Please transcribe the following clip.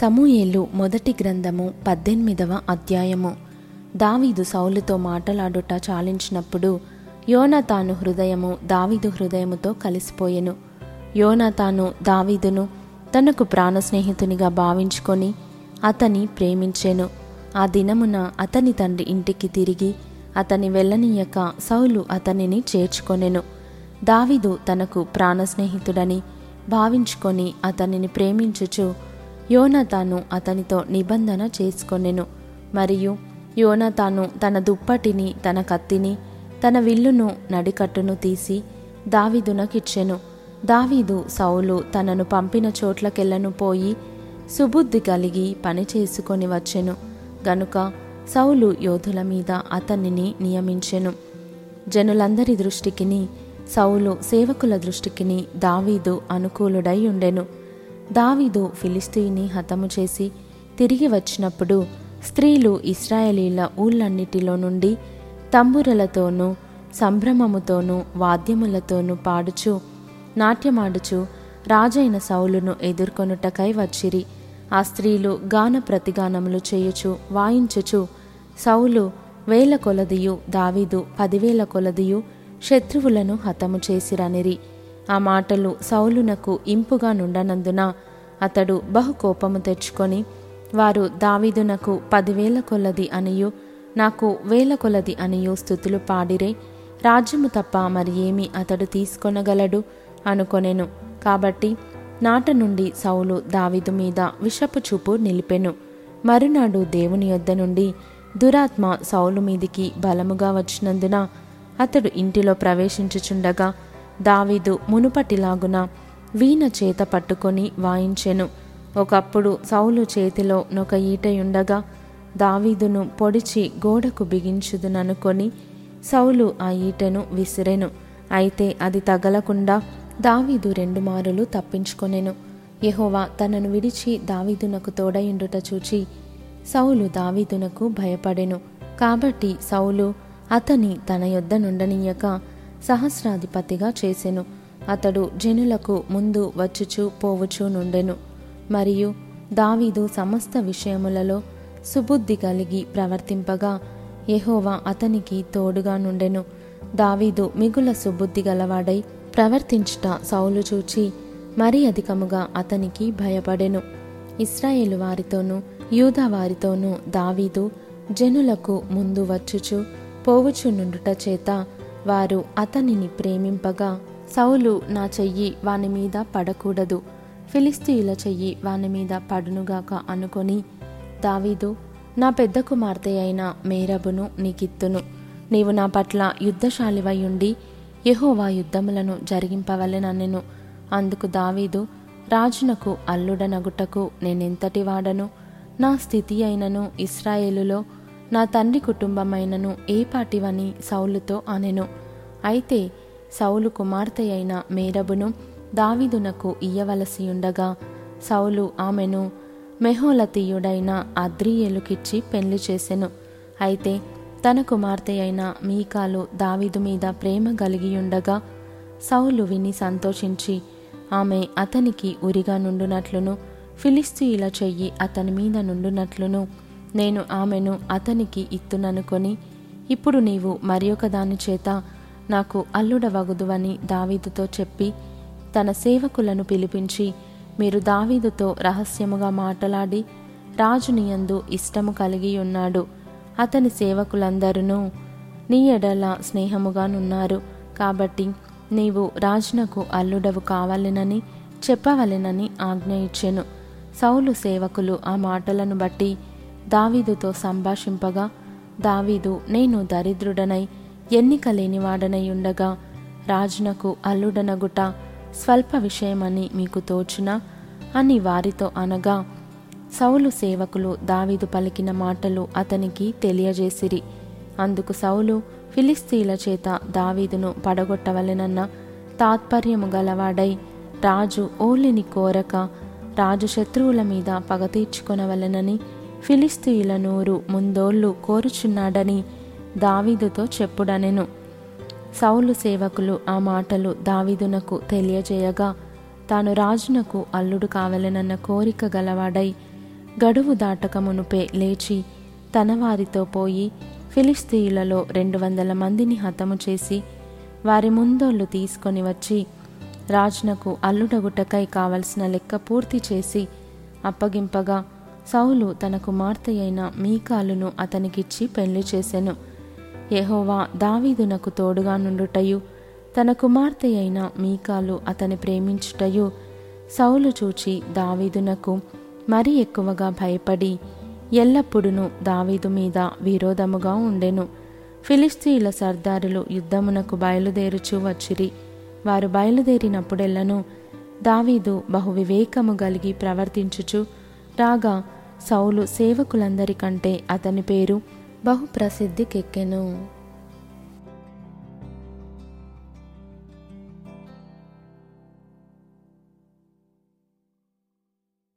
సమూయేలు మొదటి గ్రంథము పద్దెనిమిదవ అధ్యాయము. దావీదు సౌలుతో మాటలాడుట చాలించినప్పుడు యోనతాను హృదయము దావీదు హృదయముతో కలిసిపోయెను. యోనతాను దావీదును తనకు ప్రాణ స్నేహితునిగా భావించుకొని అతని ప్రేమించెను. ఆ దినమున అతని తండ్రి ఇంటికి తిరిగి అతని వెళ్ళనీయక సౌలు అతనిని చేర్చుకొనెను. దావీదు తనకు ప్రాణ స్నేహితుడని భావించుకొని అతనిని ప్రేమించుచు యోనతాను అతనితో నిబంధన చేసుకొనెను. మరియు యోనతాను తన దుప్పటిని తన కత్తిని తన విల్లును నడికట్టును తీసి దావీదునకిచ్చెను. దావీదు సౌలు తనను పంపిన చోట్లకెళ్ళను పోయి సుబుద్ధి కలిగి పని చేసుకొని వచ్చెను. గనుక సౌలు యోధుల మీద అతనిని నియమించెను. జనులందరి దృష్టికిని సౌలు సేవకుల దృష్టికిని దావీదు అనుకూలుడై ఉండెను. దావీదు ఫిలిస్తీని హతము చేసి తిరిగి వచ్చినప్పుడు స్త్రీలు ఇస్రాయేలీల ఊళ్ళన్నిటిలో నుండి తంబురలతోనూ సంభ్రమముతోనూ వాద్యములతోనూ పాడుచు నాట్యమాడుచు రాజైన సౌలును ఎదుర్కొనుటకై వచ్చిరి. ఆ స్త్రీలు గాన ప్రతిగానములు చేయుచు వాయించుచు సౌలు వేల కొలదియు దావీదు పదివేల కొలదియు శత్రువులను హతము చేసిరనిరి. ఆ మాటలు సౌలునకు ఇంపుగా నుండనందున అతడు బహు కోపము తెచ్చుకొని వారు దావీదునకు పదివేల కొలది అనియు నాకు వేల కొలది అనియు స్థుతులు పాడిరే రాజ్యము తప్ప మరి ఏమి అతడు తీసుకొనగలడు అనుకొనెను. కాబట్టి నాట నుండి సౌలు దావీదు మీద విషపు చూపు నిలిపెను. మరునాడు దేవుని యొద్ద నుండి దురాత్మ సౌలు మీదికి బలముగా వచ్చినందున అతడు ఇంటిలో ప్రవేశించుచుండగా దావీదు మునుపటిలాగున వీణ చేత పట్టుకొని వాయించెను. ఒకప్పుడు సౌలు చేతిలో నొక ఈటయుండగా దావీదును పొడిచి గోడకు బిగించుదుననుకొని సౌలు ఆ ఈటెను విసిరెను. అయితే అది తగలకుండా దావీదు రెండు మారులు తప్పించుకొనెను. యహోవా తనను విడిచి దావీదునకు తోడయుండుట చూచి సౌలు దావీదునకు భయపడెను. కాబట్టి సౌలు అతని తన యొద్ద నుండనీయక సహస్రాధిపతిగా చేసెను. అతడు జనులకు ముందు వచ్చుచూ పోవుచూ నుండెను. మరియు దావీదు సమస్త విషయములలో సుబుద్ధి కలిగి ప్రవర్తింపగా యహోవా అతనికి తోడుగా నుండెను. దావీదు మిగుల సుబుద్ధి గలవాడై ప్రవర్తించుట సౌలు చూచి మరీ అధికముగా అతనికి భయపడెను. ఇస్రాయేలు వారితోనూ యూదా వారితోనూ దావీదు జనులకు ముందు వచ్చుచు పోవుచు నుండుట చేత వారు అతనిని ప్రేమింపగా సౌలు నా చెయ్యి వాని మీద పడకూడదు. ఫిలిస్తీయుల చెయ్యి వాని మీద పడునుగాక అనుకొని దావీదు నా పెద్ద కుమార్తె అయిన మేరబును నీకిత్తును. నీవు నా పట్ల యుద్ధశాలివై ఉండి యెహోవా యుద్ధములను జరిగింపవలెనన్నెను. అందుకు దావీదు రాజునకు అల్లుడనగుటకు నేనెంతటి వాడను? నా స్థితి అయినను ఇస్రాయేలులో నా తండ్రి కుటుంబమైనను ఏ పాటివని సౌలుతో అనెను. అయితే సౌలు కుమార్తె అయిన మేరబును దావీదునకు ఇయ్యవలసి ఉండగా సౌలు ఆమెను మెహోలతీయుడైన అద్రియేలుకిచ్చి పెళ్ళి చేసెను. అయితే తన కుమార్తె అయిన మీకాలు దావీదు మీద ప్రేమ కలిగియుండగా సౌలు విని సంతోషించి ఆమె అతనికి ఉరిగా నుండునట్లును ఫిలిస్తీయుల చెయ్యి అతని మీద నుండునట్లును నేను ఆమెను అతనికి ఇత్తుననుకొని ఇప్పుడు నీవు మరి దాని చేత నాకు అల్లుడవగుదువని దావీదుతో చెప్పి తన సేవకులను పిలిపించి మీరు దావీదుతో రహస్యముగా మాట్లాడి రాజునియందు ఇష్టము కలిగి ఉన్నాడు అతని సేవకులందరూ నీ ఎడల స్నేహముగానున్నారు. కాబట్టి నీవు రాజునకు అల్లుడవు కావాలెనని చెప్పవలెనని ఆజ్ఞ ఇచ్చెను. సౌలు సేవకులు ఆ మాటలను బట్టి దావీదుతో సంభాషింపగా దావీదు నేను దరిద్రుడనై ఎన్నిక లేనివాడనై ఉండగా రాజునకు అల్లుడనగుట స్వల్ప విషయమని మీకు తోచునా అని వారితో అనగా సౌలు సేవకులు దావీదు పలికిన మాటలు అతనికి తెలియజేసిరి. అందుకు సౌలు ఫిలిస్తీల చేత దావీదును పడగొట్టవలెనన్న తాత్పర్యము గలవాడై రాజు ఓలిని కోరక రాజు శత్రువుల మీద పగ తీర్చుకొనవలెనని ఫిలిస్తీయుల నూరు ముందోళ్ళు కోరుచున్నాడని దావీదుతో చెప్పుడనెను. సౌలు సేవకులు ఆ మాటలు దావీదునకు తెలియజేయగా తాను రాజునకు అల్లుడు కావలెనన్న కోరిక గలవాడై గడువు దాటక మునుపే లేచి తన వారితో పోయి ఫిలిస్తీయులలో రెండు వందల మందిని హతము చేసి వారి ముందోళ్ళు తీసుకొని వచ్చి రాజునకు అల్లుడగుటకై కావలసిన లెక్క పూర్తి చేసి అప్పగింపగా సౌలు తన కుమార్తె అయిన మీకాలును అతనికిచ్చి పెళ్ళి చేసెను. యహోవా దావీదునకు తోడుగా నుండుటయు తన కుమార్తె అయిన మీకాలు అతని ప్రేమించుటయు. సౌలు చూచి దావీదునకు మరి ఎక్కువగా భయపడి ఎల్లప్పుడూ దావీదు మీద విరోధముగా ఉండెను. ఫిలిస్తీయుల సర్దారులు యుద్ధమునకు బయలుదేరుచూ వచ్చిరి. వారు బయలుదేరినప్పుడెల్లను దావీదు బహు వివేకము కలిగి ప్రవర్తించుచు రాగా సౌలు సేవకులందరికంటే అతని పేరు బహు ప్రసిద్ధికెక్కెను